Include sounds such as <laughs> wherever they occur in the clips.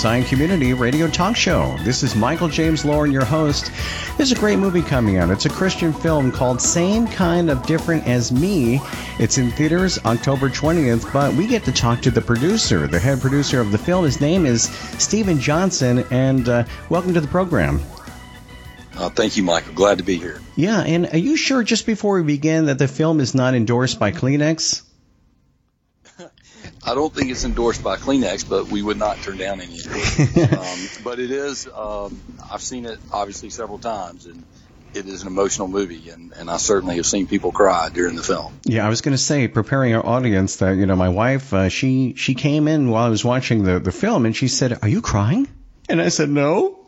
Zion Community Radio Talk Show. This is Michael James Lauren, your host. There's a great movie coming out. It's a Christian film called Same Kind of Different as Me. It's in theaters October 20th, but we get to talk to the producer, the head producer of the film. His name is Stephen Johnson, and uh, welcome to the program. Uh, thank you, Michael. Glad to be here. Yeah, and are you sure, just before we begin, that the film is not endorsed by Kleenex? I don't think it's endorsed by Kleenex, but we would not turn down any of <laughs> um, but it is. Um, I've seen it obviously several times, and it is an emotional movie, and, and I certainly have seen people cry during the film. Yeah, I was going to say, preparing our audience, that you know, my wife, uh, she she came in while I was watching the the film, and she said, "Are you crying?" And I said, "No,"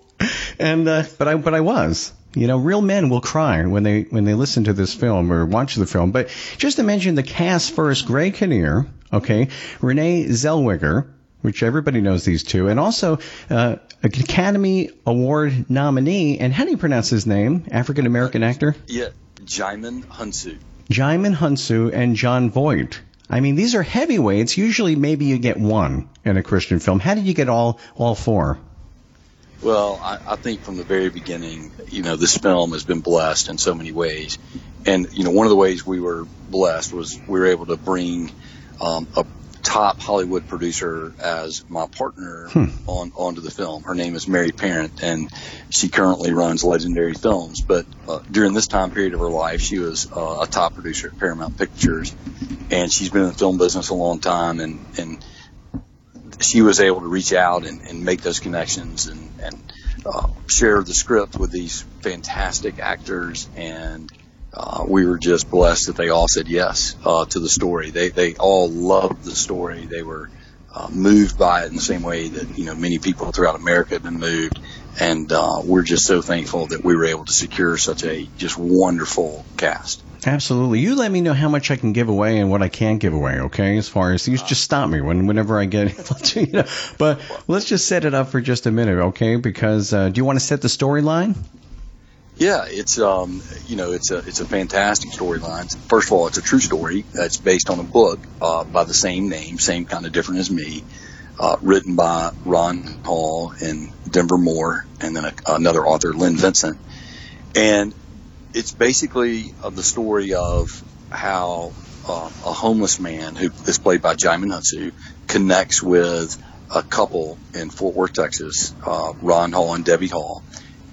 and uh, but I but I was. You know, real men will cry when they when they listen to this film or watch the film. But just to mention the cast first: Greg Kinnear, okay, Renee Zellweger, which everybody knows these two, and also uh, Academy Award nominee. And how do you pronounce his name? African American actor? Yeah, Djimon Hounsou. Djimon Hounsou and Jon Voight. I mean, these are heavyweights. Usually, maybe you get one in a Christian film. How did you get all all four? Well, I, I think from the very beginning, you know, this film has been blessed in so many ways. And, you know, one of the ways we were blessed was we were able to bring um, a top Hollywood producer as my partner hmm. on onto the film. Her name is Mary Parent, and she currently runs Legendary Films. But uh, during this time period of her life, she was uh, a top producer at Paramount Pictures, and she's been in the film business a long time. And and she was able to reach out and, and make those connections and, and uh, share the script with these fantastic actors and uh, we were just blessed that they all said yes uh, to the story. They they all loved the story. They were uh, moved by it in the same way that you know many people throughout America have been moved, and uh, we're just so thankful that we were able to secure such a just wonderful cast. Absolutely. You let me know how much I can give away and what I can't give away, okay? As far as you just stop me when whenever I get <laughs> you know. But let's just set it up for just a minute, okay? Because uh, do you want to set the storyline? Yeah, it's um, you know, it's a it's a fantastic storyline. First of all, it's a true story. It's based on a book uh, by the same name, same kind of different as me, uh, written by Ron Hall and Denver Moore, and then a, another author, Lynn Vincent. And it's basically uh, the story of how uh, a homeless man who is played by Djimon Hounsou connects with a couple in Fort Worth, Texas, uh, Ron Hall and Debbie Hall,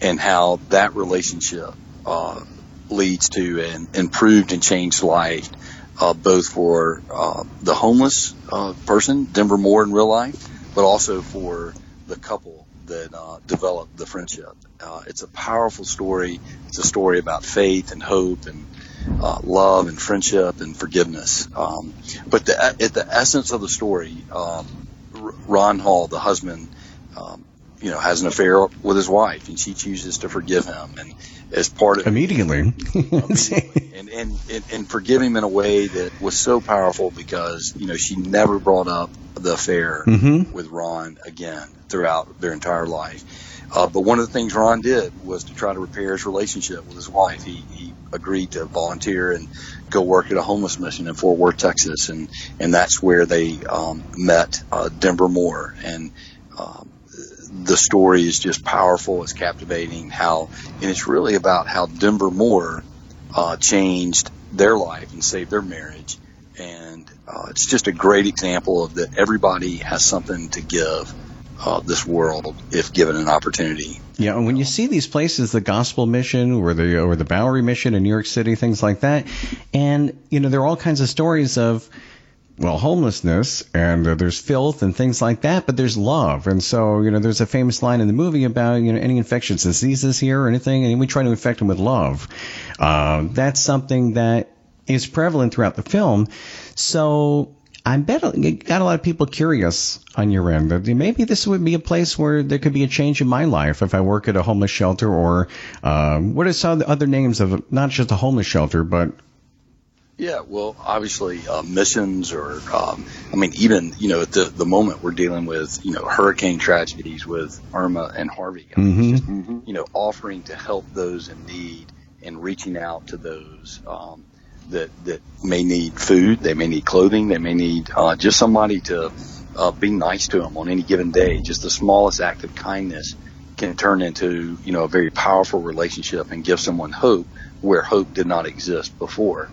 and how that relationship uh, leads to an improved and changed life, uh, both for uh, the homeless person, Denver Moore in real life, but also for the couple that uh, developed the friendship. Uh, it's a powerful story. It's a story about faith and hope and uh, love and friendship and forgiveness. Um, but the, at the essence of the story, um, Ron Hall, the husband, um, you know, has an affair with his wife, and she chooses to forgive him, and as part of immediately, <laughs> immediately and, and, and and forgive him in a way that was so powerful because you know she never brought up the affair mm-hmm. with Ron again throughout their entire life. Uh, but one of the things Ron did was to try to repair his relationship with his wife. He, he agreed to volunteer and go work at a homeless mission in Fort Worth, Texas, and and that's where they um, met uh, Denver Moore and. Um, the story is just powerful. It's captivating. How and it's really about how Denver Moore uh, changed their life and saved their marriage. And uh, it's just a great example of that everybody has something to give uh, this world if given an opportunity. Yeah, and when you see these places, the Gospel Mission or the or the Bowery Mission in New York City, things like that, and you know there are all kinds of stories of well, homelessness and uh, there's filth and things like that, but there's love. And so, you know, there's a famous line in the movie about, you know, any infectious diseases here or anything, and we try to infect them with love. Uh, that's something that is prevalent throughout the film. So I bet it got a lot of people curious on your end. That maybe this would be a place where there could be a change in my life if I work at a homeless shelter or um, what are some of the other names of not just a homeless shelter, but yeah, well, obviously uh, missions, or um, I mean, even you know, at the the moment we're dealing with you know hurricane tragedies with Irma and Harvey. I mean, mm-hmm. just, mm-hmm. you know, offering to help those in need and reaching out to those um, that that may need food, they may need clothing, they may need uh, just somebody to uh, be nice to them on any given day. Just the smallest act of kindness can turn into, you know, a very powerful relationship and give someone hope where hope did not exist before.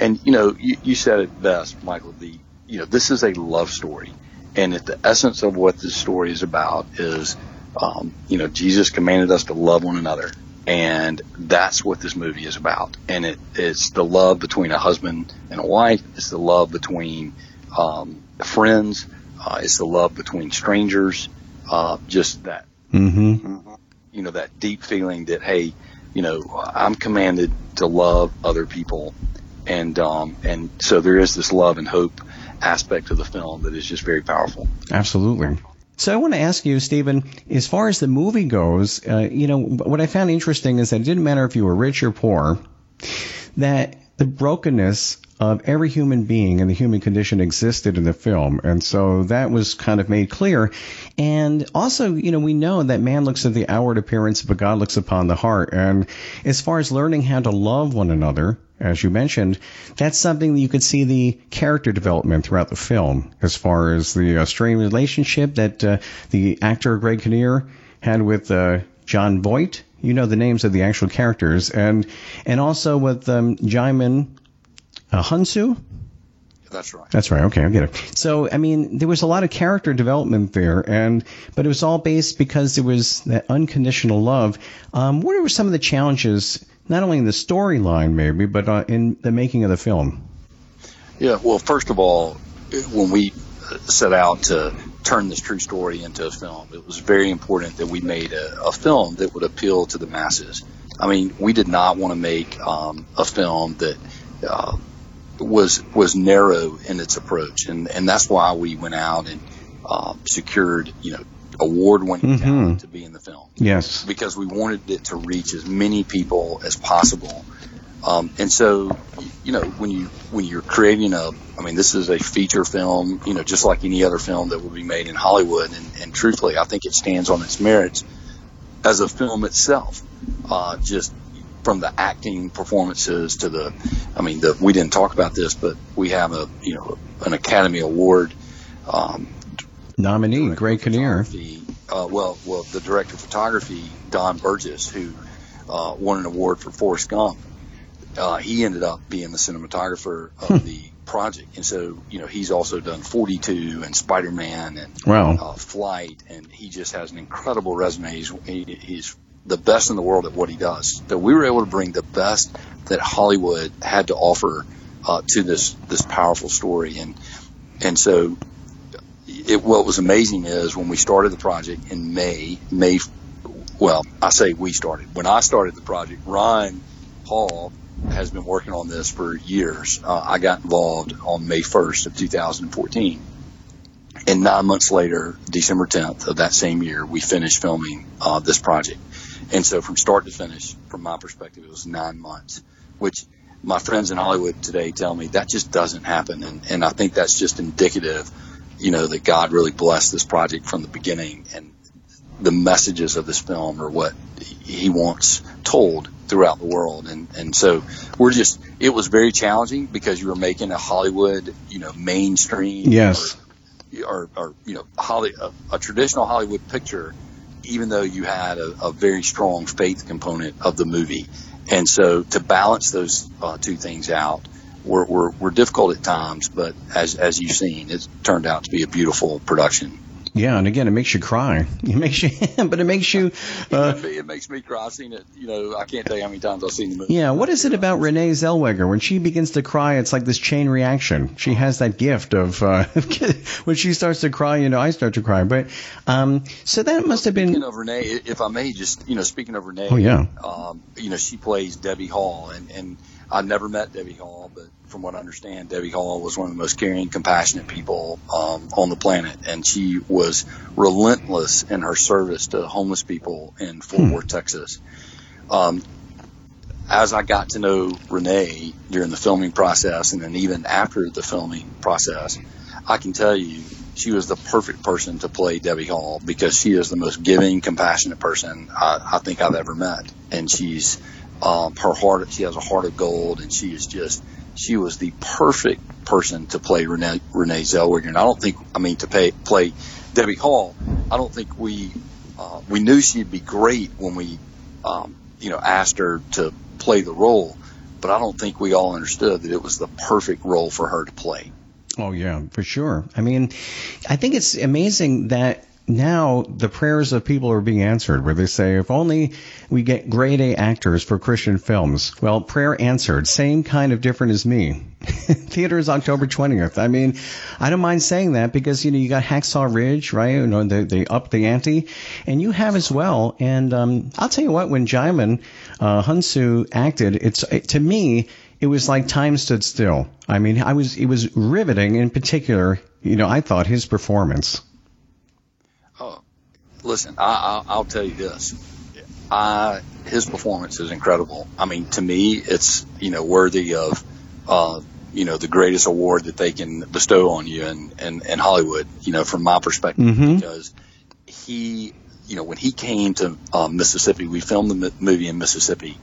And, you know, you, you said it best, Michael, the, you know, this is a love story. And at the essence of what this story is about is, um, you know, Jesus commanded us to love one another. And that's what this movie is about. And it, it's the love between a husband and a wife. It's the love between, um, friends. Uh, it's the love between strangers. Uh, just that, Mm-hmm. you know, that deep feeling that, hey, you know, I'm commanded to love other people. And, um, and so there is this love and hope aspect of the film that is just very powerful. Absolutely. So I want to ask you, Stephen, as far as the movie goes, uh, you know, what I found interesting is that it didn't matter if you were rich or poor, that the brokenness of every human being and the human condition existed in the film. And so that was kind of made clear. And also, you know, we know that man looks at the outward appearance, but God looks upon the heart. And as far as learning how to love one another, as you mentioned, that's something that you could see the character development throughout the film, as far as the uh, strained relationship that uh, the actor Greg Kinnear had with uh, Jon Voight. You know the names of the actual characters, and and also with um, Djimon uh, Hounsou. That's right. That's right. Okay, I get it. So, I mean, there was a lot of character development there, and but it was all based because there was that unconditional love. Um, what were some of the challenges, not only in the storyline, maybe, but uh, in the making of the film? Yeah. Well, first of all, when we set out to turn this true story into a film, it was very important that we made a, a film that would appeal to the masses. I mean, we did not want to make um, a film that uh, was was narrow in its approach, and and that's why we went out and uh, secured you know award winning Mhm. talent to be in the film Yes. because we wanted it to reach as many people as possible. Um, and so, you know, when you when you're creating a, I mean, this is a feature film, you know, just like any other film that would be made in Hollywood. And, and truthfully, I think it stands on its merits as a film itself. Uh, just from the acting performances to the, I mean, the, we didn't talk about this, but we have a, you know, an Academy Award um, Nominee, director Greg Kinnear. Uh, well, well, the director of photography, Don Burgess, who uh, won an award for Forrest Gump, uh, he ended up being the cinematographer of the project, and so you know he's also done 42 and Spider Man and Wow. uh, Flight, and he just has an incredible resume. He's, he, he's the best in the world at what he does. So we were able to bring the best that Hollywood had to offer uh, to this this powerful story, and and so it, what was amazing is when we started the project in May, May, well, I say we started. When I started the project, Ron Hall has been working on this for years. Uh, I got involved on May 1st of 2014. And nine months later, December 10th of that same year, we finished filming uh, this project. And so from start to finish, from my perspective, it was nine months, which my friends in Hollywood today tell me that just doesn't happen. And, and I think that's just indicative, you know, that God really blessed this project from the beginning. And the messages of this film are what he wants told throughout the world. And, and so we're just, it was very challenging because you were making a Hollywood, you know, mainstream Yes. or, or, or you know, Holly, a, a traditional Hollywood picture, even though you had a, a very strong faith component of the movie. And so to balance those uh, two things out were, were, were difficult at times, but as, as you've seen, it turned out to be a beautiful production. Yeah, and again, it makes you cry. <laughs> It makes you, <laughs> but it makes you. Uh, it makes me cry. I've seen it, you know, I can't tell you how many times I've seen the movie. yeah, what is it about Renee Zellweger? When she begins to cry, it's like this chain reaction. She has that gift of uh, <laughs> when she starts to cry, you know, I start to cry. But um, so that must have been. Speaking of Renee, if I may, just you know, speaking of Renee, Oh yeah. um, you know, she plays Debbie Hall, and and I've never met Debbie Hall, but from what I understand, Debbie Hall was one of the most caring, compassionate people um, on the planet, and she was relentless in her service to homeless people in Fort Hmm. Worth, Texas. Um, as I got to know Renee during the filming process, and then even after the filming process, I can tell you she was the perfect person to play Debbie Hall because she is the most giving, compassionate person I, I think I've ever met, and she's um, her heart. She has a heart of gold, and she is just she was the perfect person to play Renee, Renee Zellweger. And I don't think, I mean, to pay, play Debbie Hall, I don't think we, uh, we knew she'd be great when we, um, you know, asked her to play the role, but I don't think we all understood that it was the perfect role for her to play. Oh yeah, for sure. I mean, I think it's amazing that now the prayers of people are being answered where they say, if only we get grade A actors for Christian films. Well, prayer answered. Same kind of different as me. <laughs> Theater is October 20th. I mean, I don't mind saying that because, you know, you got Hacksaw Ridge, right? You know, they, they up the ante and you have as well. And, um, I'll tell you what, when Djimon, uh, Hounsou acted, it's, it, to me, it was like time stood still. I mean, I was, it was riveting in particular, you know, I thought his performance listen, I, I, will tell you this. I, his performance is incredible. I mean, to me, it's, you know, worthy of, uh, you know, the greatest award that they can bestow on you in, in, in Hollywood, you know, from my perspective, mm-hmm. because he, you know, when he came to um, Mississippi, we filmed the movie in Mississippi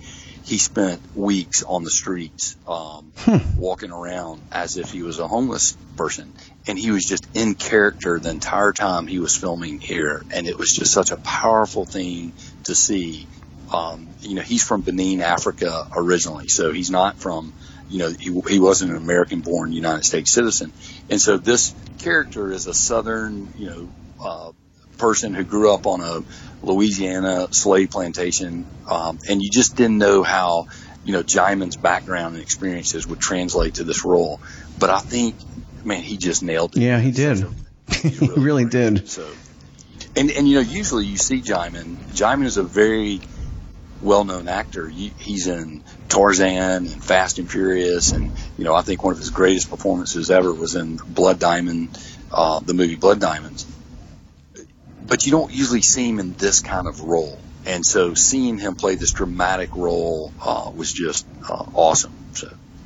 he spent weeks on the streets, um, hmm. walking around as if he was a homeless person. And he was just in character the entire time he was filming here. And it was just such a powerful thing to see. Um, you know, he's from Benin, Africa originally. So he's not from, you know, he, he wasn't an American born United States citizen. And so this character is a Southern, you know, uh, person who grew up on a Louisiana slave plantation, um, and you just didn't know how you know Djimon's background and experiences would translate to this role. But I think, man, he just nailed it. Yeah, he did. <laughs> A, he really, really did. So, and and you know, usually you see Djimon. Djimon is a very well-known actor. He's in Tarzan and Fast and Furious, and you know, I think one of his greatest performances ever was in Blood Diamond, uh, the movie Blood Diamonds but you don't usually see him in this kind of role. And so seeing him play this dramatic role uh, was just uh, awesome.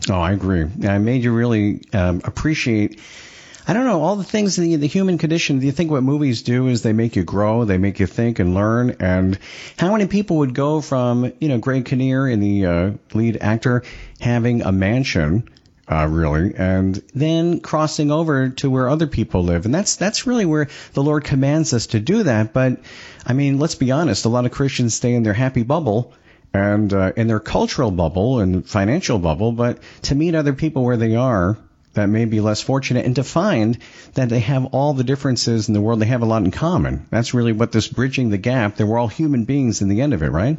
Oh, I agree. I made you really um, appreciate. I don't know all the things in the, the human condition. Do you think what movies do is they make you grow, they make you think and learn? And how many people would go from you know Greg Kinnear in the uh, lead actor having a mansion uh, really, and then crossing over to where other people live, and that's that's really where the Lord commands us to do that. But I mean, let's be honest, a lot of Christians stay in their happy bubble and uh, in their cultural bubble and financial bubble, but to meet other people where they are that may be less fortunate and to find that they have all the differences in the world, they have a lot in common. That's really what this bridging the gap, they were all human beings in the end of it, right?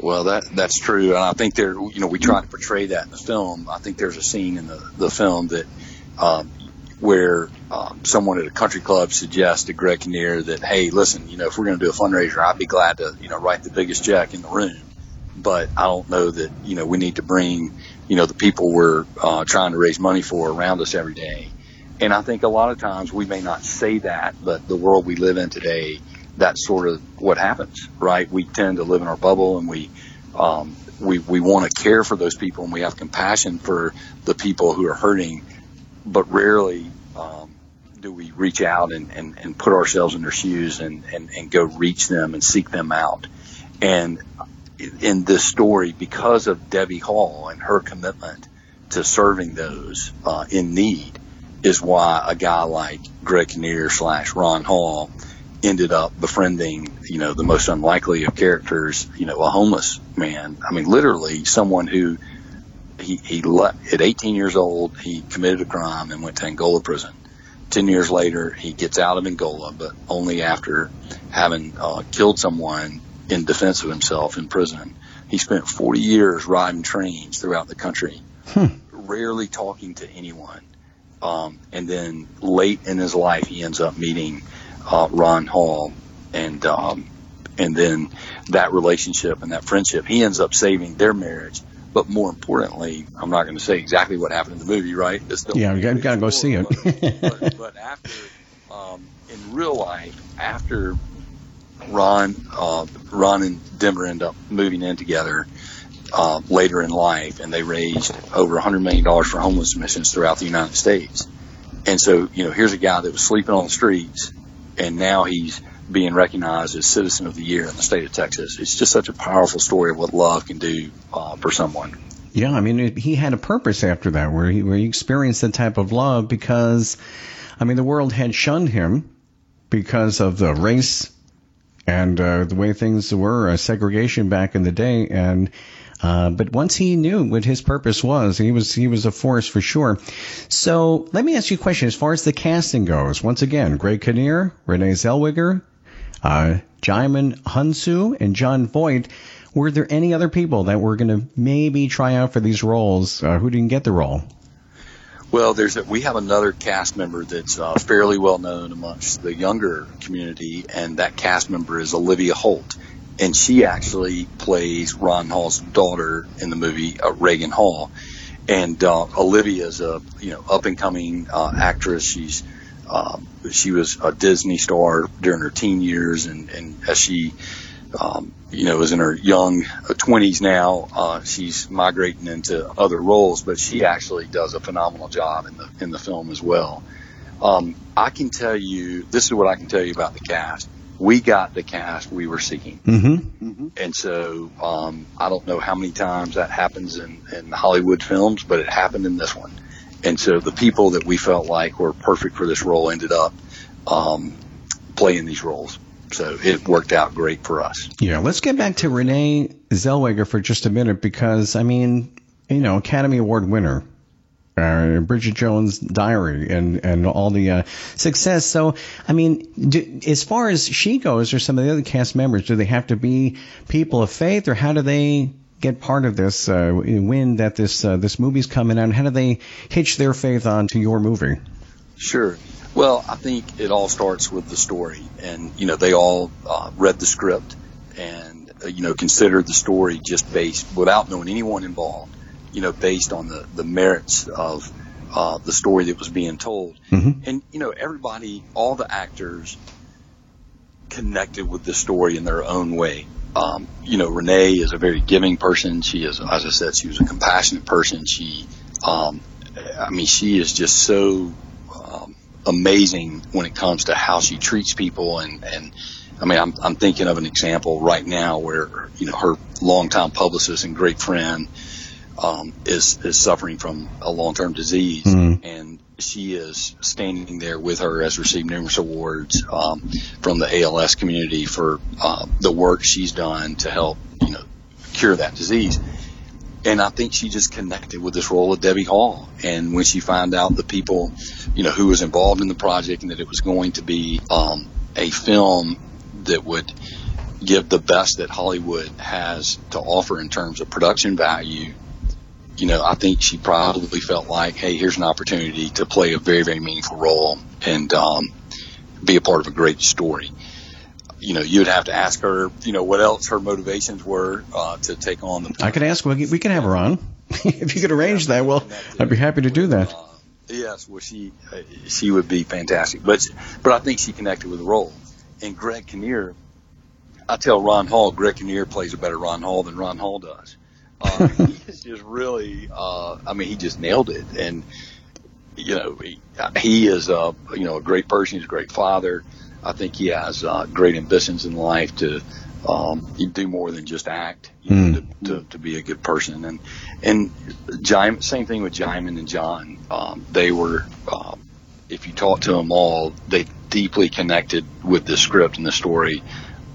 Well, that that's true, and I think there, you know, we try to portray that in the film. I think there's a scene in the the film that um, where um, someone at a country club suggests to Greg Kinnear that, hey, listen, you know, if we're going to do a fundraiser, I'd be glad to, you know, write the biggest check in the room, but I don't know that, you know, we need to bring, you know, the people we're uh, trying to raise money for around us every day. And I think a lot of times we may not say that, but the world we live in today that's sort of what happens, right? We tend to live in our bubble and we, um, we, we want to care for those people and we have compassion for the people who are hurting, but rarely, um, do we reach out and, and, and put ourselves in their shoes and, and, and go reach them and seek them out. And in this story, because of Debbie Hall and her commitment to serving those uh, in need, is why a guy like Greg Kinnear slash Ron Hall ended up befriending, you know, the most unlikely of characters, you know, a homeless man. I mean, literally someone who he, he at 18 years old, he committed a crime and went to Angola prison. 10 years later, he gets out of Angola, but only after having uh, killed someone in defense of himself in prison. He spent 40 years riding trains throughout the country, hmm. rarely talking to anyone. Um, and then late in his life, he ends up meeting uh, Ron Hall, and um, and then that relationship and that friendship, he ends up saving their marriage. But more importantly, I'm not going to say exactly what happened in the movie, right? Yeah, you got to go see it. but, but, but, <laughs> after, um, in real life, after Ron, uh, Ron and Denver end up moving in together uh, later in life, and they raised over 100 million dollars for homeless missions throughout the United States. And so, you know, here's a guy that was sleeping on the streets and now he's being recognized as Citizen of the Year in the state of Texas. It's just such a powerful story of what love can do uh, for someone. Yeah, I mean, he had a purpose after that, where he where he experienced that type of love because, I mean, the world had shunned him because of the race and uh, the way things were, uh, segregation back in the day, and. Uh, but once he knew what his purpose was, he was he was a force for sure. So let me ask you a question: as far as the casting goes, once again, Greg Kinnear, Renee Zellweger, uh, Djimon Hounsou, and Jon Voight. Were there any other people that were going to maybe try out for these roles uh, who didn't get the role? Well, there's a, we have another cast member that's uh, fairly well known amongst the younger community, and that cast member is Olivia Holt, and she actually plays Ron Hall's daughter in the movie uh, Reagan Hall. And uh, Olivia is a you know up and coming uh, actress. She's um, she was a Disney star during her teen years, and, and as she um, you know, is in her young 20s now. Uh, she's migrating into other roles, but she actually does a phenomenal job in the in the film as well. Um, I can tell you, this is what I can tell you about the cast. We got the cast we were seeking, mm-hmm. Mm-hmm. and so um, I don't know how many times that happens in, in Hollywood films, but it happened in this one. And so the people that we felt like were perfect for this role ended up um, playing these roles. So it worked out great for us. Yeah, let's get back to Renee Zellweger for just a minute because, I mean, you know, Academy Award winner. Uh, Bridget Jones' Diary and and all the uh, success. So, I mean, do, as far as she goes, or some of the other cast members, do they have to be people of faith, or how do they get part of this uh, win that this uh, this movie's coming out? And how do they hitch their faith onto your movie? Sure. Well, I think it all starts with the story, and you know they all uh, read the script and uh, you know considered the story just based without knowing anyone involved, you know, based on the the merits of uh, the story that was being told, mm-hmm. and you know everybody, all the actors connected with the story in their own way. Um, you know, Renee is a very giving person. She is, as I said, she was a compassionate person. She, um, I mean, she is just so um, amazing when it comes to how she treats people and and I mean I'm I'm thinking of an example right now where you know her longtime publicist and great friend um, is is suffering from a long term disease mm-hmm. and she is standing there with her has received numerous awards um, from the ALS community for uh, the work she's done to help you know cure that disease and I think she just connected with this role of Debbie Hall. And when she found out the people, you know, who was involved in the project and that it was going to be um, a film that would give the best that Hollywood has to offer in terms of production value, you know, I think she probably felt like, hey, here's an opportunity to play a very, very meaningful role and um, be a part of a great story you know, you'd have to ask her, you know, what else her motivations were uh, to take on the. I could ask. We we can have her on <laughs> if you could arrange that. Well, I'd be happy to do that. Uh, yes, well, she uh, she would be fantastic, but but I think she connected with the role. And Greg Kinnear, I tell Ron Hall, Greg Kinnear plays a better Ron Hall than Ron Hall does. Uh, <laughs> he's just really, uh, I mean, he just nailed it, and you know, he, he is a you know a great person. He's a great father. I think he has uh, great ambitions in life to um, do more than just act, you know, mm. to, to, to, be a good person. And and Djimon, same thing with Djimon and Jon. Um, they were, um, if you talk to them all, they deeply connected with the script and the story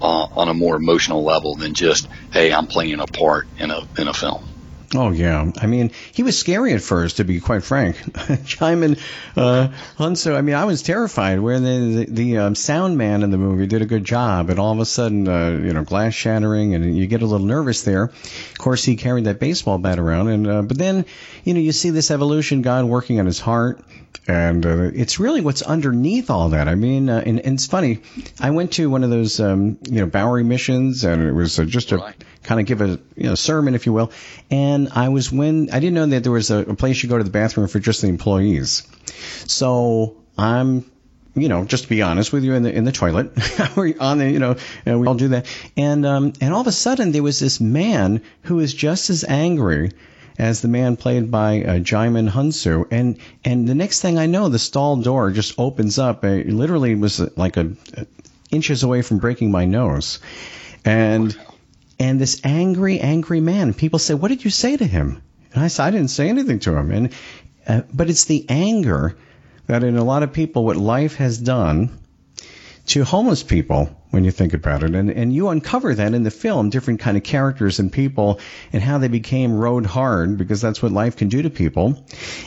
uh, on a more emotional level than just, hey, I'm playing a part in a in a film. Oh yeah, I mean he was scary at first, to be quite frank. <laughs> Djimon uh, Hounsou, I mean I was terrified. Where the the, the um, sound man in the movie did a good job, and all of a sudden, uh, you know, glass shattering, and you get a little nervous there. Of course, he carried that baseball bat around, and uh, but then, you know, you see this evolution, God working on his heart, and uh, it's really what's underneath all that. I mean, uh, and, and it's funny. I went to one of those, um, you know, Bowery missions, and it was uh, just a kind of give a you know sermon, if you will. And I was when I didn't know that there was a, a place you go to the bathroom for just the employees. So I'm you know, just to be honest with you, in the in the toilet, <laughs> we're on the, you know, we all do that, and um, and all of a sudden there was this man who was just as angry as the man played by uh, Djimon Hounsou, and and the next thing I know, the stall door just opens up. It literally was like a, a inches away from breaking my nose, and and this angry, angry man. People say, "What did you say to him?" And I, said, I didn't say anything to him. And uh, but it's the anger that in a lot of people, what life has done to homeless people when you think about it. And, and you uncover that in the film, different kind of characters and people and how they became road hard because that's what life can do to people.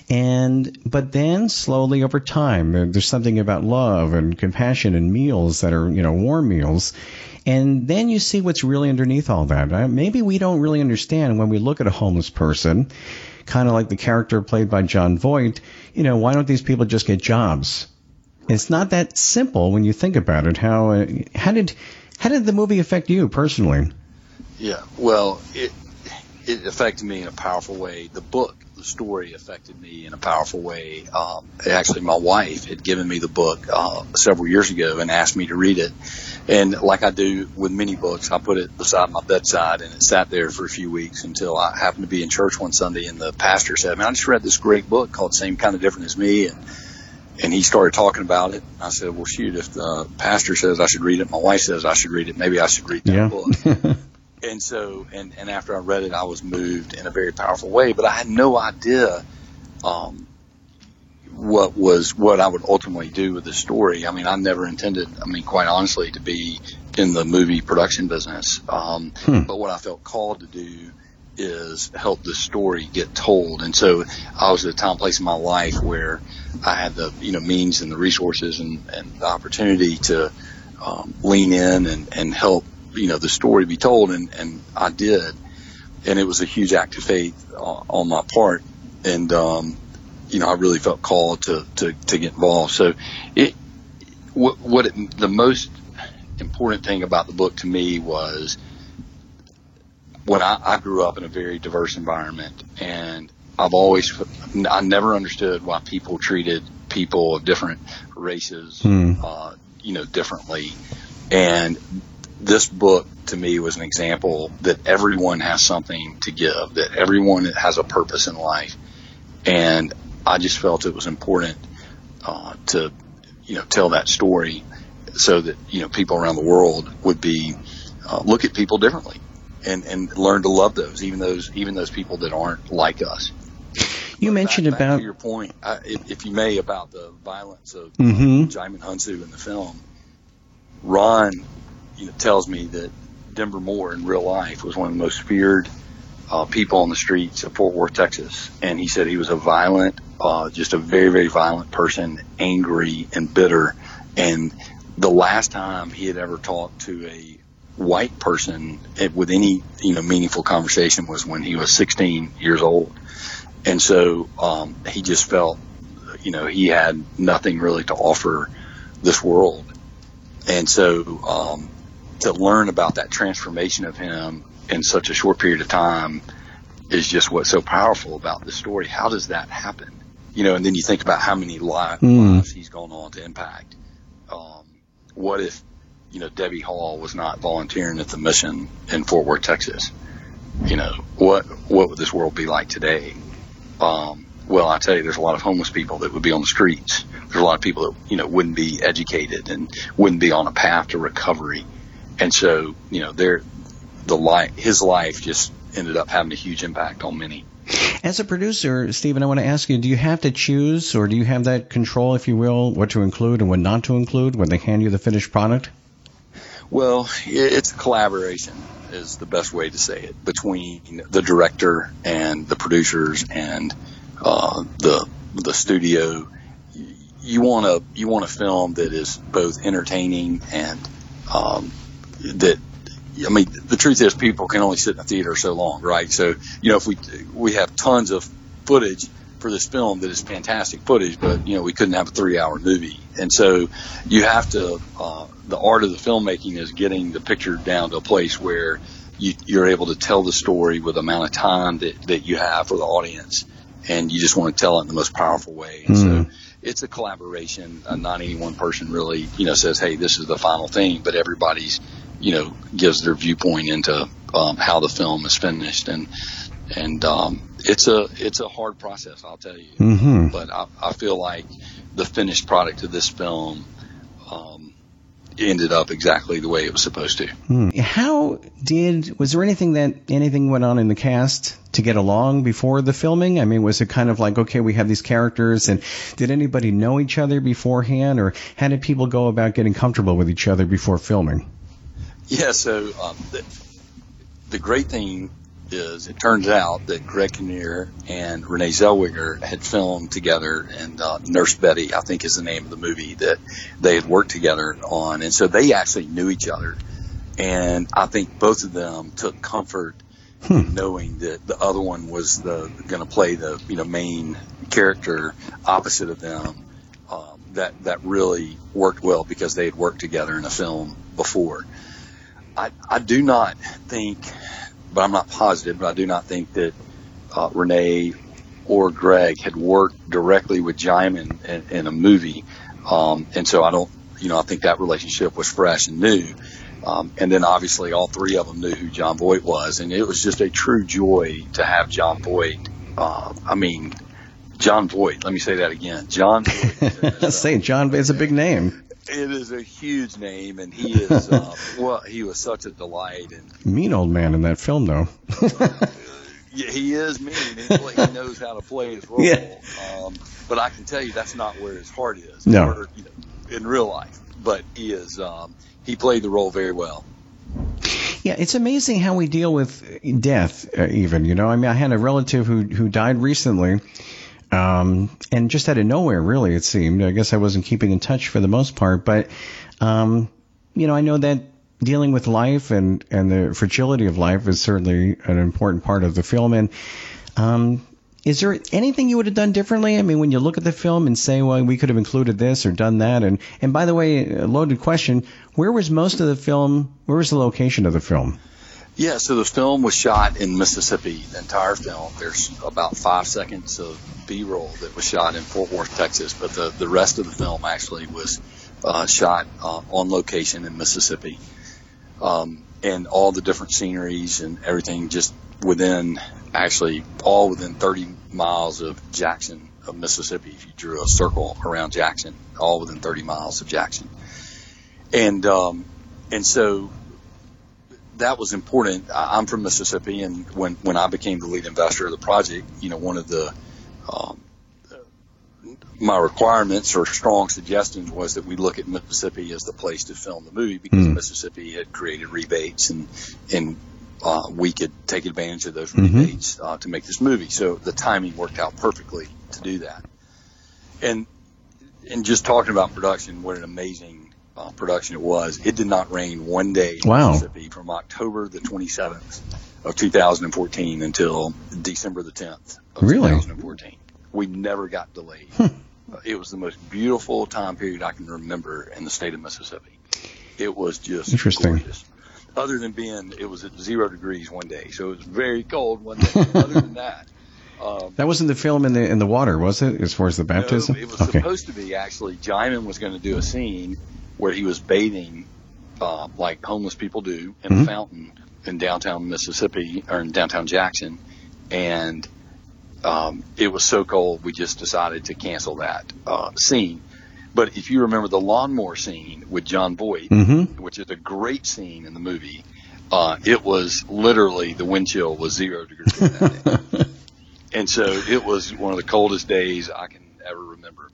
And, but then slowly over time, there's something about love and compassion and meals that are, you know, warm meals. And then you see what's really underneath all that. Uh, maybe we don't really understand when we look at a homeless person, kind of like the character played by Jon Voight, you know, why don't these people just get jobs? It's not that simple when you think about it. How uh, how did how did the movie affect you personally? Yeah, well, it it affected me in a powerful way. The book, the story, affected me in a powerful way. Um, actually, my wife had given me the book uh, several years ago and asked me to read it. And like I do with many books, I put it beside my bedside and it sat there for a few weeks until I happened to be in church one Sunday and the pastor said, "Man, I just read this great book called Same Kind of Different as Me." And and he started talking about it. I said, "Well, shoot, if the pastor says I should read it, my wife says I should read it, maybe I should read that yeah. book." <laughs> and so, and and after I read it, I was moved in a very powerful way. But I had no idea um, what was what I would ultimately do with the story. I mean, I never intended. I mean, quite honestly, to be in the movie production business. Um, Hmm. But what I felt called to do is help the story get told. And so I was at a time place in my life where I had the you know means and the resources and, and the opportunity to um, lean in and, and help you know the story be told, and, and I did. And it was a huge act of faith on, on my part, and um, you know I really felt called to to, to get involved. So it what, what it, the most important thing about the book to me was when I, I grew up in a very diverse environment, and I've always I never understood why people treated people of different races, Hmm. uh, you know, differently. And this book to me was an example that everyone has something to give, that everyone has a purpose in life, and I just felt it was important uh, to, you know, tell that story so that you know people around the world would be uh, look at people differently and and learn to love those even those even those people that aren't like us. You But mentioned back, back about to your point, I, if, if you may, about the violence of Mhm. Djimon Hounsou in the film. Ron, you know, tells me that Denver Moore in real life was one of the most feared uh, people on the streets of Fort Worth, Texas, and he said he was a violent, uh, just a very very violent person, angry and bitter. And the last time he had ever talked to a white person with any you know meaningful conversation was when he was 16 years old, and so um, he just felt you know he had nothing really to offer this world, and so um, to learn about that transformation of him in such a short period of time is just what's so powerful about this story. How does that happen? You know, and then you think about how many li- Mm. lives he's gone on to impact. Um, what if, you know, Debbie Hall was not volunteering at the mission in Fort Worth, Texas? You know, what what would this world be like today? Um, well, I tell you, there's a lot of homeless people that would be on the streets. There's a lot of people that you know wouldn't be educated and wouldn't be on a path to recovery. And so, you know, there, the life, his life just ended up having a huge impact on many. As a producer, Stephen, I want to ask you: Do you have to choose, or do you have that control, if you will, what to include and what not to include when they hand you the finished product? Well, it's a collaboration is the best way to say it between the director and the producers and uh, the the studio. You want to you want a film that is both entertaining and um, that. I mean, the truth is, people can only sit in a theater so long, right? So, you know, if we we have tons of footage for this film that is fantastic footage, but you know, we couldn't have a three-hour movie, and so you have to. Uh, the art of the filmmaking is getting the picture down to a place where you, you're able to tell the story with the amount of time that, that you have for the audience, and you just want to tell it in the most powerful way. And Hmm. so it's a collaboration. Uh, not any one person really, you know, says, "Hey, this is the final thing," but everybody's, you know, gives their viewpoint into um, how the film is finished, and and um, it's a it's a hard process, I'll tell you Mm-hmm. but I, I feel like the finished product of this film um, ended up exactly the way it was supposed to. Hmm. How did was there anything that anything went on in the cast to get along before the filming? I mean, was it kind of like okay, we have these characters, and did anybody know each other beforehand, or how did people go about getting comfortable with each other before filming? Yeah, so um, the, the great thing is it turns out that Greg Kinnear and Renee Zellweger had filmed together, and uh, Nurse Betty, I think, is the name of the movie that they had worked together on, and so they actually knew each other, and I think both of them took comfort hmm. knowing that the other one was the going to play the you know main character opposite of them. Um, that that really worked well because they had worked together in a film before. I, I do not think but I'm not positive. But I do not think that uh, Renee or Greg had worked directly with Djimon in, in a movie, um, and so I don't, you know, I think that relationship was fresh and new. Um, and then obviously all three of them knew who Jon Voight was, and it was just a true joy to have Jon Voight. Uh, I mean, Jon Voight. Let me say that again. Jon Voight. <laughs> say Jon is a big name. It is a huge name, and he is uh, <laughs> well. He was such a delight and mean old man in that film, though. <laughs> yeah, he is mean. He, he knows how to play his role. <laughs> Yeah. Um, but I can tell you that's not where his heart is. No. Or, you know, in real life, but he is. Um, he played the role very well. Yeah, it's amazing how we deal with death. Uh, even you know, I mean, I had a relative who who died recently um, and just out of nowhere, really, it seemed. I guess I wasn't keeping in touch for the most part, but, um, you know, I know that dealing with life and, and the fragility of life is certainly an important part of the film. And, um, is there anything you would have done differently? I mean, when you look at the film and say, well, we could have included this or done that. And, and by the way, a loaded question, where was most of the film, where was the location of the film? Yeah, so the film was shot in Mississippi, the entire film. There's about five seconds of B-roll that was shot in Fort Worth, Texas, but the, the rest of the film actually was uh, shot uh, on location in Mississippi. Um, and all the different sceneries and everything just within, actually all within 30 miles of Jackson, of Mississippi, if you drew a circle around Jackson, all within 30 miles of Jackson. And, um, and so that was important. I'm from Mississippi, and when when I became the lead investor of the project, you know, one of the um, my requirements or strong suggestions was that we look at Mississippi as the place to film the movie because mm. Mississippi had created rebates and and uh, we could take advantage of those mm-hmm. rebates uh, to make this movie. So the timing worked out perfectly to do that. And and just talking about production, what an amazing uh, production it was. It did not rain one day in wow. Mississippi from October the 27th of 2014 until December the 10th of really? 2014. We never got delayed. Hmm. Uh, it was the most beautiful time period I can remember in the state of Mississippi. It was just interesting. Gorgeous. Other than being, it was at zero degrees one day, so it was very cold one day. Other than <laughs> that, um, that wasn't the film in the in the water, was it? As far as the baptism, no, it was okay. supposed to be actually. Djimon was going to do a scene where he was bathing uh, like homeless people do in mm-hmm. a fountain in downtown Mississippi or in downtown Jackson, and um, it was so cold we just decided to cancel that uh, scene. But if you remember the lawnmower scene with Jon Voight, mm-hmm. which is a great scene in the movie, uh, it was literally the wind chill was zero degrees <laughs> and so it was one of the coldest days I can ever remember.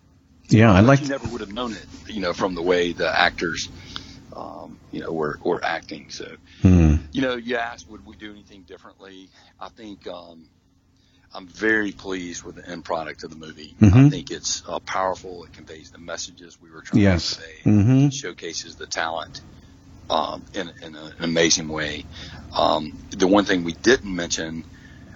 Yeah, I like. You never would have known it, you know, from the way the actors, um, you know, were were acting. So, hmm. you know, you asked, would we do anything differently? I think um, I'm very pleased with the end product of the movie. Mm-hmm. I think it's uh, powerful. It conveys the messages we were trying yes. to convey. Mm-hmm. showcases the talent um, in, in a, an amazing way. Um, the one thing we didn't mention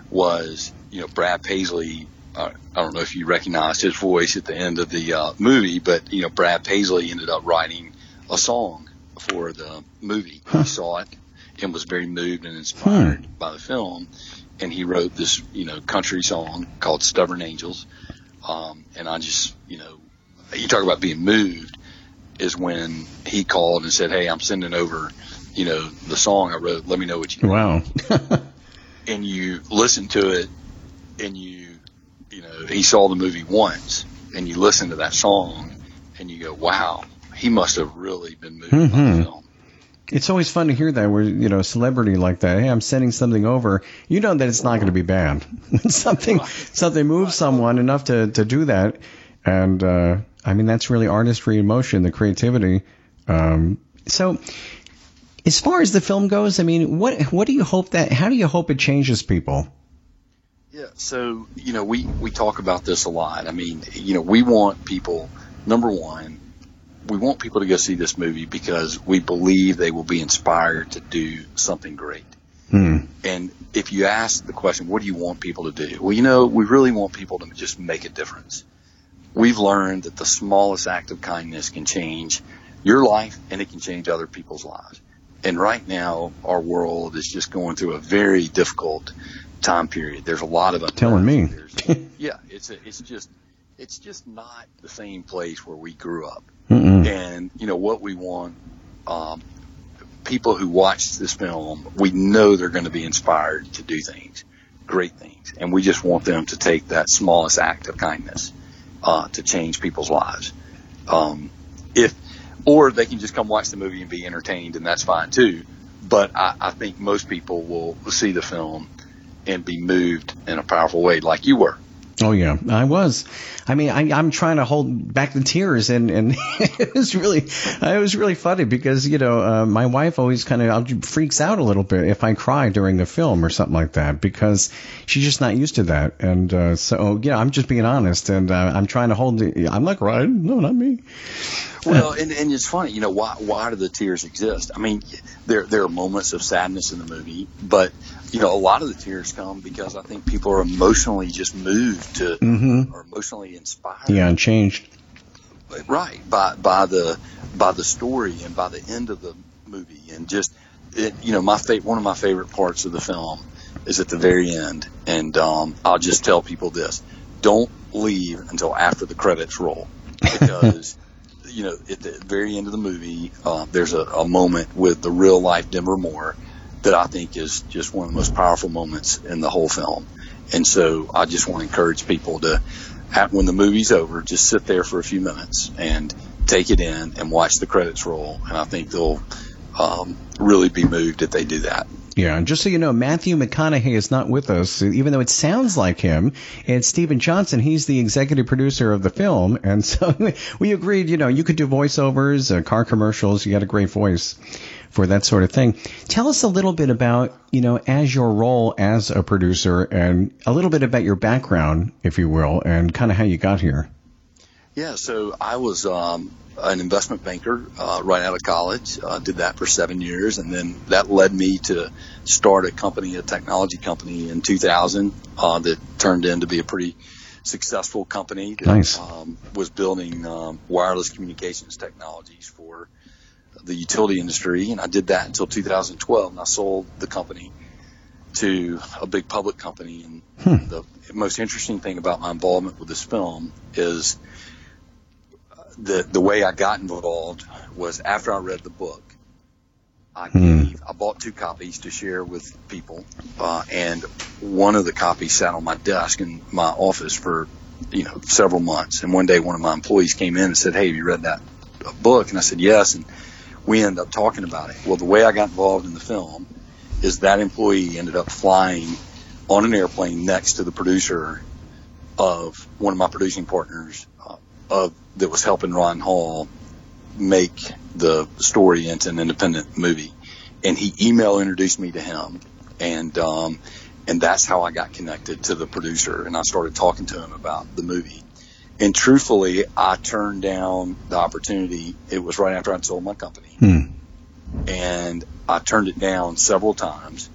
was, you know, Brad Paisley I don't know if you recognized his voice at the end of the uh, movie, but you know Brad Paisley ended up writing a song for the movie. Huh. He saw it and was very moved and inspired hmm. by the film, and he wrote this you know country song called "Stubborn Angels." Um, and I just you know you talk about being moved is when he called and said, "Hey, I'm sending over." You know the song I wrote. Let me know what you. Wow. <laughs> and you listen to it, and you you know, he saw the movie once and you listen to that song and you go, wow, he must have really been moved mm-hmm. by the film. It's always fun to hear that where you know a celebrity like that. Hey, I'm sending something over. You know that it's not going to be bad. <laughs> something right. something moves right. someone enough to to do that, and uh, I mean that's really artistry in motion, the creativity. Um, so, as far as the film goes, I mean, what what do you hope that? How do you hope it changes people? Yeah, so you know we we talk about this a lot. I mean, you know, we want people number one we want people to go see this movie because we believe they will be inspired to do something great. Hmm. And if you ask the question, what do you want people to do? Well, you know, we really want people to just make a difference. We've learned that the smallest act of kindness can change your life and it can change other people's lives. And right now, our world is just going through a very difficult time period. There's a lot of telling me. <laughs> yeah, it's a, it's just it's just not the same place where we grew up. Mm-mm. And you know what we want. Um, people who watch this film, we know they're going to be inspired to do things, great things, and we just want them to take that smallest act of kindness uh, to change people's lives. Um, if or they can just come watch the movie and be entertained, and that's fine too. But I, I think most people will see the film and be moved in a powerful way, like you were. Oh yeah, I was. I mean, I, am trying to hold back the tears, and and <laughs> it was really, it was really funny because you know uh, my wife always kind of freaks out a little bit if I cry during the film or something like that because she's just not used to that, and uh, so yeah, I'm just being honest, and uh, I'm trying to hold. The, I'm not crying, no, not me. Well, and, and it's funny, you know, why why do the tears exist? I mean, there there are moments of sadness in the movie, but you know, a lot of the tears come because I think people are emotionally just moved to mm-hmm. or emotionally inspired. Yeah, and changed. Right by by the by the story and by the end of the movie and just it, you know my fa- one of my favorite parts of the film is at the very end and um, I'll just tell people this: don't leave until after the credits roll because. <laughs> you know, at the very end of the movie, uh, there's a, a moment with the real life Denver Moore that I think is just one of the most powerful moments in the whole film. And so I just want to encourage people to, when the movie's over, just sit there for a few minutes and take it in and watch the credits roll. And I think they'll um, really be moved if they do that. Yeah, and just so you know, Matthew McConaughey is not with us, even though it sounds like him. It's Steven Johnson. He's the executive producer of the film, and so <laughs> we agreed. You know, you could do voiceovers, uh, car commercials. You got a great voice for that sort of thing. Tell us a little bit about, you know, as your role as a producer and a little bit about your background, if you will, and kind of how you got here. Yeah, so I was um, an investment banker uh, right out of college. Uh, did that for seven years, and then that led me to start a company, a technology company, in 2000 uh, that turned into be a pretty successful company. That, nice. Um, was building um, wireless communications technologies for the utility industry, and I did that until 2012, and I sold the company to a big public company. And hmm. the most interesting thing about my involvement with this film is the the way I got involved was after I read the book. I hmm. gave, I bought two copies to share with people, uh, and one of the copies sat on my desk in my office for you know several months. And one day, one of my employees came in and said, "Hey, have you read that book?" And I said, "Yes." And we end up talking about it. Well, the way I got involved in the film is that employee ended up flying on an airplane next to the producer of one of my producing partners uh, of that was helping Ron Hall make the story into an independent movie, and he email introduced me to him, and um, and that's how I got connected to the producer, and I started talking to him about the movie, and truthfully, I turned down the opportunity. It was right after I'd sold my company. Hmm. And I turned it down several times.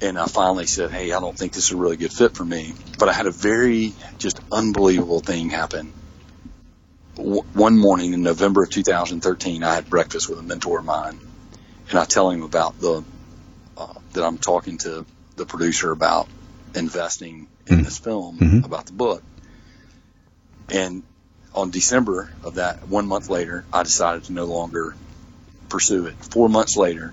And I finally said, Hey, I don't think this is a really good fit for me. But I had a very just unbelievable thing happen. W- one morning in November of 2013, I had breakfast with a mentor of mine. And I tell him about the, uh, that I'm talking to the producer about investing in mm this film, mm-hmm. about the book. And on December of that, one month later, I decided to no longer pursue it. Four months later,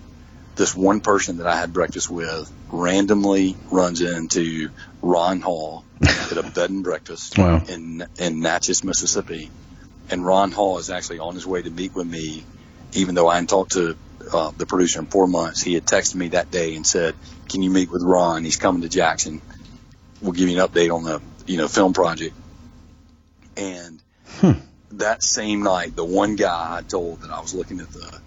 this one person that I had breakfast with randomly runs into Ron Hall at a bed and breakfast <laughs> wow. in in Natchez, Mississippi, and Ron Hall is actually on his way to meet with me, even though I hadn't talked to uh, the producer in four months. He had texted me that day and said, "Can you meet with Ron? He's coming to Jackson. We'll give you an update on the you know film project." And hmm. that same night, the one guy I told that I was looking at the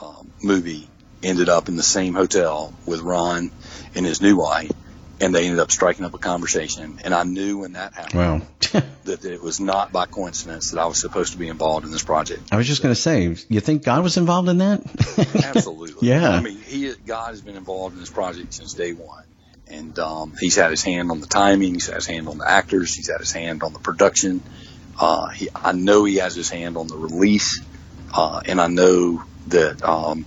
um, movie ended up in the same hotel with Ron and his new wife and they ended up striking up a conversation. And I knew when that happened wow. that, <laughs> <laughs> that it was not by coincidence that I was supposed to be involved in this project. I was just going to say, you think God was involved in that? <laughs> Absolutely. yeah. I mean, he God has been involved in this project since day one, and um, he's had his hand on the timing, he's had his hand on the actors, he's had his hand on the production. Uh, he, I know he has his hand on the release, uh, and I know that um,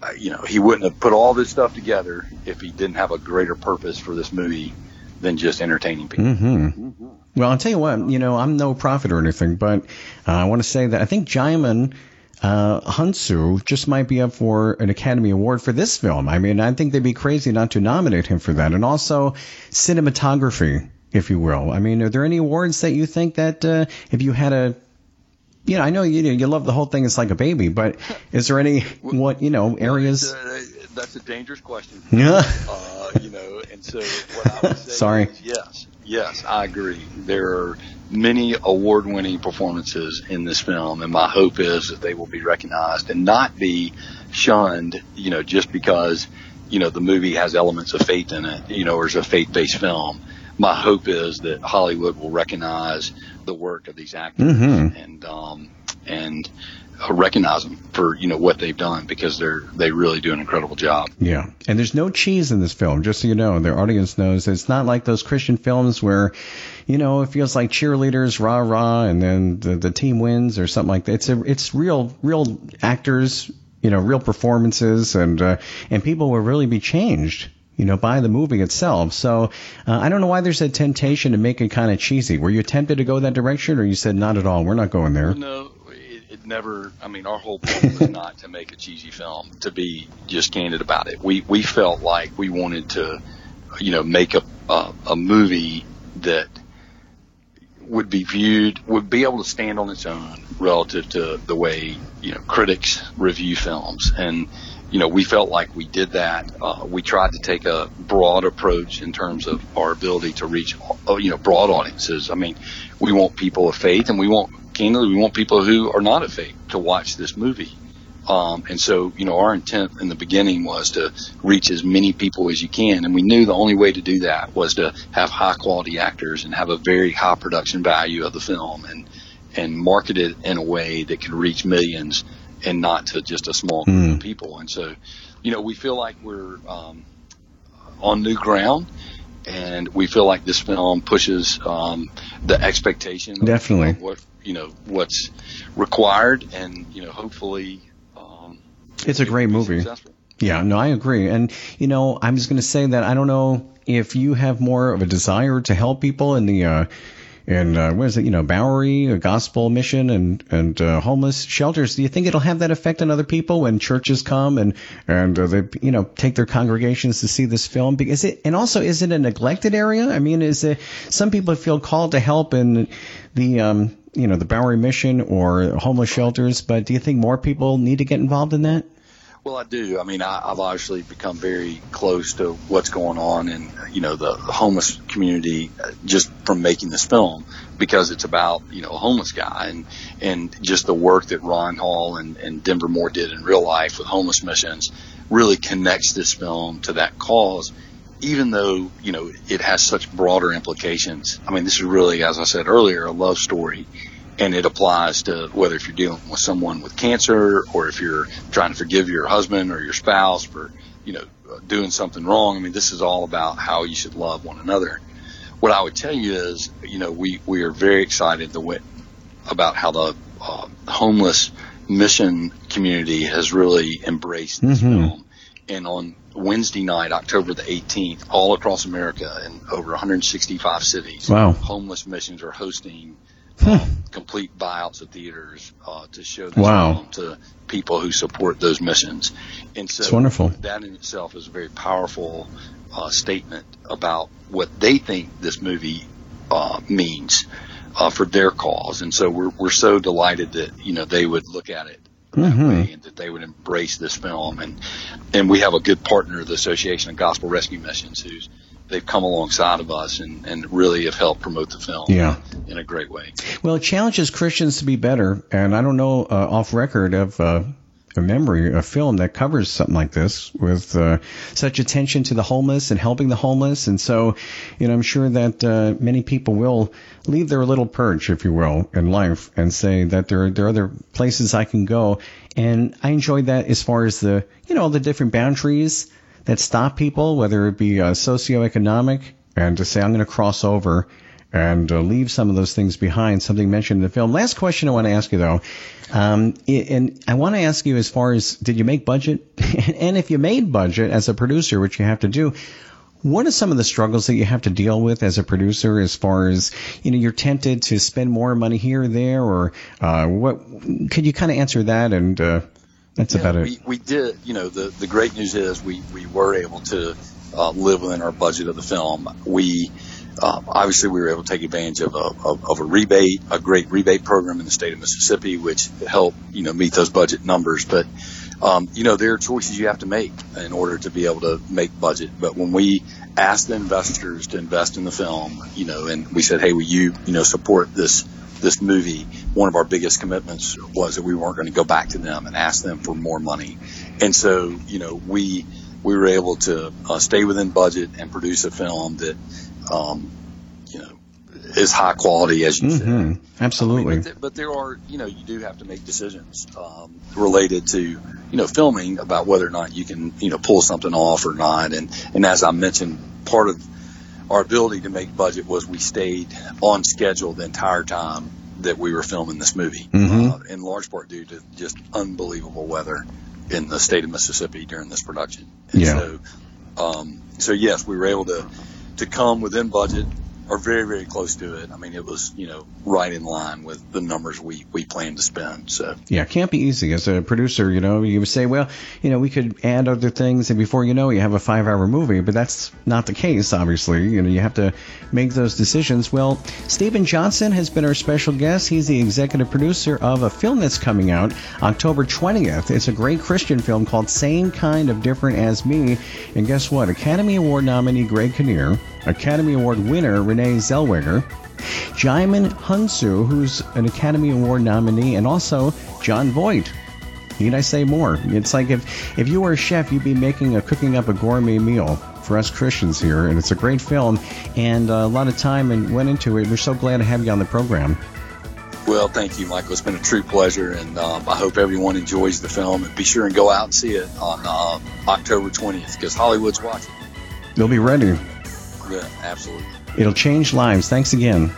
uh, you know, he wouldn't have put all this stuff together if he didn't have a greater purpose for this movie than just entertaining people. Mm-hmm. Mm-hmm. Well, I'll tell you what, you know, I'm no prophet or anything, but uh, I want to say that I think Djimon uh, Hounsou just might be up for an Academy Award for this film. I mean, I think they'd be crazy not to nominate him for that. And also cinematography, if you will. I mean, are there any awards that you think that uh, if you had a you know, I know you you love the whole thing. It's like a baby, but is there any <laughs> what you know areas? Uh, that's a dangerous question. <laughs> Yeah. Uh, you know, and so what I would say <laughs> Sorry. Is, yes, yes, I agree. There are many award-winning performances in this film, and my hope is that they will be recognized and not be shunned. You know, just because you know the movie has elements of faith in it. You know, or is a faith-based film. My hope is that Hollywood will recognize the work of these actors mm-hmm. and um, and recognize them for you know what they've done because they're they really do an incredible job. Yeah, and there's no cheese in this film, just so you know. The audience knows it's not like those Christian films where, you know, it feels like cheerleaders, rah rah, and then the, the team wins or something like that. It's a it's real real actors, you know, real performances, and uh, and people will really be changed you know, by the movie itself. So uh, I don't know why there's a temptation to make it kind of cheesy. Were you tempted to go that direction, or you said not at all? We're not going there. No, it, it never. I mean, our whole point was <laughs> not to make a cheesy film. To be just candid about it, we we felt like we wanted to, you know, make a a, a movie that would be viewed would be able to stand on its own relative to the way you know critics review films and you know, we felt like we did that. Uh, we tried to take a broad approach in terms of our ability to reach, uh, you know, broad audiences. I mean, we want people of faith, and we want, candidly, we want people who are not of faith to watch this movie. Um, and so, you know, our intent in the beginning was to reach as many people as you can, and we knew the only way to do that was to have high quality actors and have a very high production value of the film, and and market it in a way that could reach millions and not to just a small group mm. of people. And so, you know, we feel like we're um, on new ground, and we feel like this film pushes um, the expectation. Definitely. Of what you know what's required, and you know, hopefully, it's a great movie. Successful. Yeah, no, I agree. And, you know, I'm just going to say that I don't know if you have more of a desire to help people in the, uh, and uh, what is it? You know, Bowery, a gospel mission, and and uh, homeless shelters. Do you think it'll have that effect on other people when churches come and and uh, they you know take their congregations to see this film? Because it and also is it a neglected area? I mean, is it some people feel called to help in the um you know the Bowery mission or homeless shelters, but do you think more people need to get involved in that? Well, I do. I mean, I, I've obviously become very close to what's going on in, you know, the, the homeless community uh, just from making this film because it's about, you know, a homeless guy and, and just the work that Ron Hall and, and Denver Moore did in real life with homeless missions really connects this film to that cause even though you know it has such broader implications. I mean, this is really, as I said earlier, a love story, and it applies to whether if you're dealing with someone with cancer or if you're trying to forgive your husband or your spouse for you know doing something wrong. I mean, this is all about how you should love one another. What I would tell you is, you know, we we are very excited the way, about how the uh, homeless mission community has really embraced this mm-hmm. film. And on Wednesday night, October the 18th, all across America in over 165 cities, wow. homeless missions are hosting um, complete buyouts of theaters uh, to show this wow. film to people who support those missions. And so it's wonderful. that in itself is a very powerful uh, statement about what they think this movie uh, means. uh, for their cause. And so we're, we're so delighted that, you know, they would look at it that Mhm. way and that they would embrace this film. And, and we have a good partner, the Association of Gospel Rescue Missions, who's, they've come alongside of us and, and really have helped promote the film Yeah. in a great way. Well, it challenges Christians to be better, and I don't know uh, off record of uh, a memory, a film that covers something like this with uh, such attention to the homeless and helping the homeless. And so, you know, I'm sure that uh, many people will leave their little perch, if you will, in life and say that there, there are other places I can go. And I enjoyed that as far as the, you know, the different boundaries that stop people, whether it be uh, socioeconomic, and to say, I'm going to cross over and uh, leave some of those things behind, something mentioned in the film. Last question I want to ask you, though. Um, and I want to ask you as far as did you make budget? <laughs> and if you made budget as a producer, which you have to do, what are some of the struggles that you have to deal with as a producer as far as, you know, you're tempted to spend more money here or there or, uh, what, could you kind of answer that? And, uh, that's Yeah, about it. we, we did, you know, the, the great news is we, we were able to uh, live within our budget of the film. We, uh, obviously we were able to take advantage of a, of, of a rebate, a great rebate program in the state of Mississippi, which helped, you know, meet those budget numbers. But, um, you know, there are choices you have to make in order to be able to make budget. But when we asked the investors to invest in the film, you know, and we said, hey, will you, you know, support this this movie, one of our biggest commitments was that we weren't going to go back to them and ask them for more money. And so, you know, we we were able to uh, stay within budget and produce a film that, um, you know, is high quality as you said. hmm Absolutely. But, there, but there are, you know, you do have to make decisions um, related to, you know, filming about whether or not you can, you know, pull something off or not. And and as I mentioned, part of our ability to make budget was we stayed on schedule the entire time that we were filming this movie, Mhm. uh, in large part due to just unbelievable weather in the state of Mississippi during this production. And Yeah. so, um, so yes, we were able to to come within budget or very very close to it. I mean, it was you know right in line with the numbers we we planned to spend. So Yeah, it can't be easy as a producer. You know, you say, well, you know, we could add other things, and before you know, you have a five-hour movie. But that's not the case, obviously. You know, you have to make those decisions. Well, Stephen Johnson has been our special guest. He's the executive producer of a film that's coming out October 20th. It's a great Christian film called Same Kind of Different as Me. And guess what? Academy Award nominee Greg Kinnear, Academy Award winner Renee Zellweger. Djimon Hounsou, who's an Academy Award nominee, and also Jon Voight. Need I say more? It's like if, if you were a chef, you'd be making a cooking up a gourmet meal for us Christians here, and it's a great film, and a lot of time and went into it. We're so glad to have you on the program. well, thank you, Michael. It's been a true pleasure, and um, I hope everyone enjoys the film. And be sure and go out and see it on uh, October 20th because Hollywood's watching. They'll be ready. Yeah, absolutely. It'll change lives. Thanks again.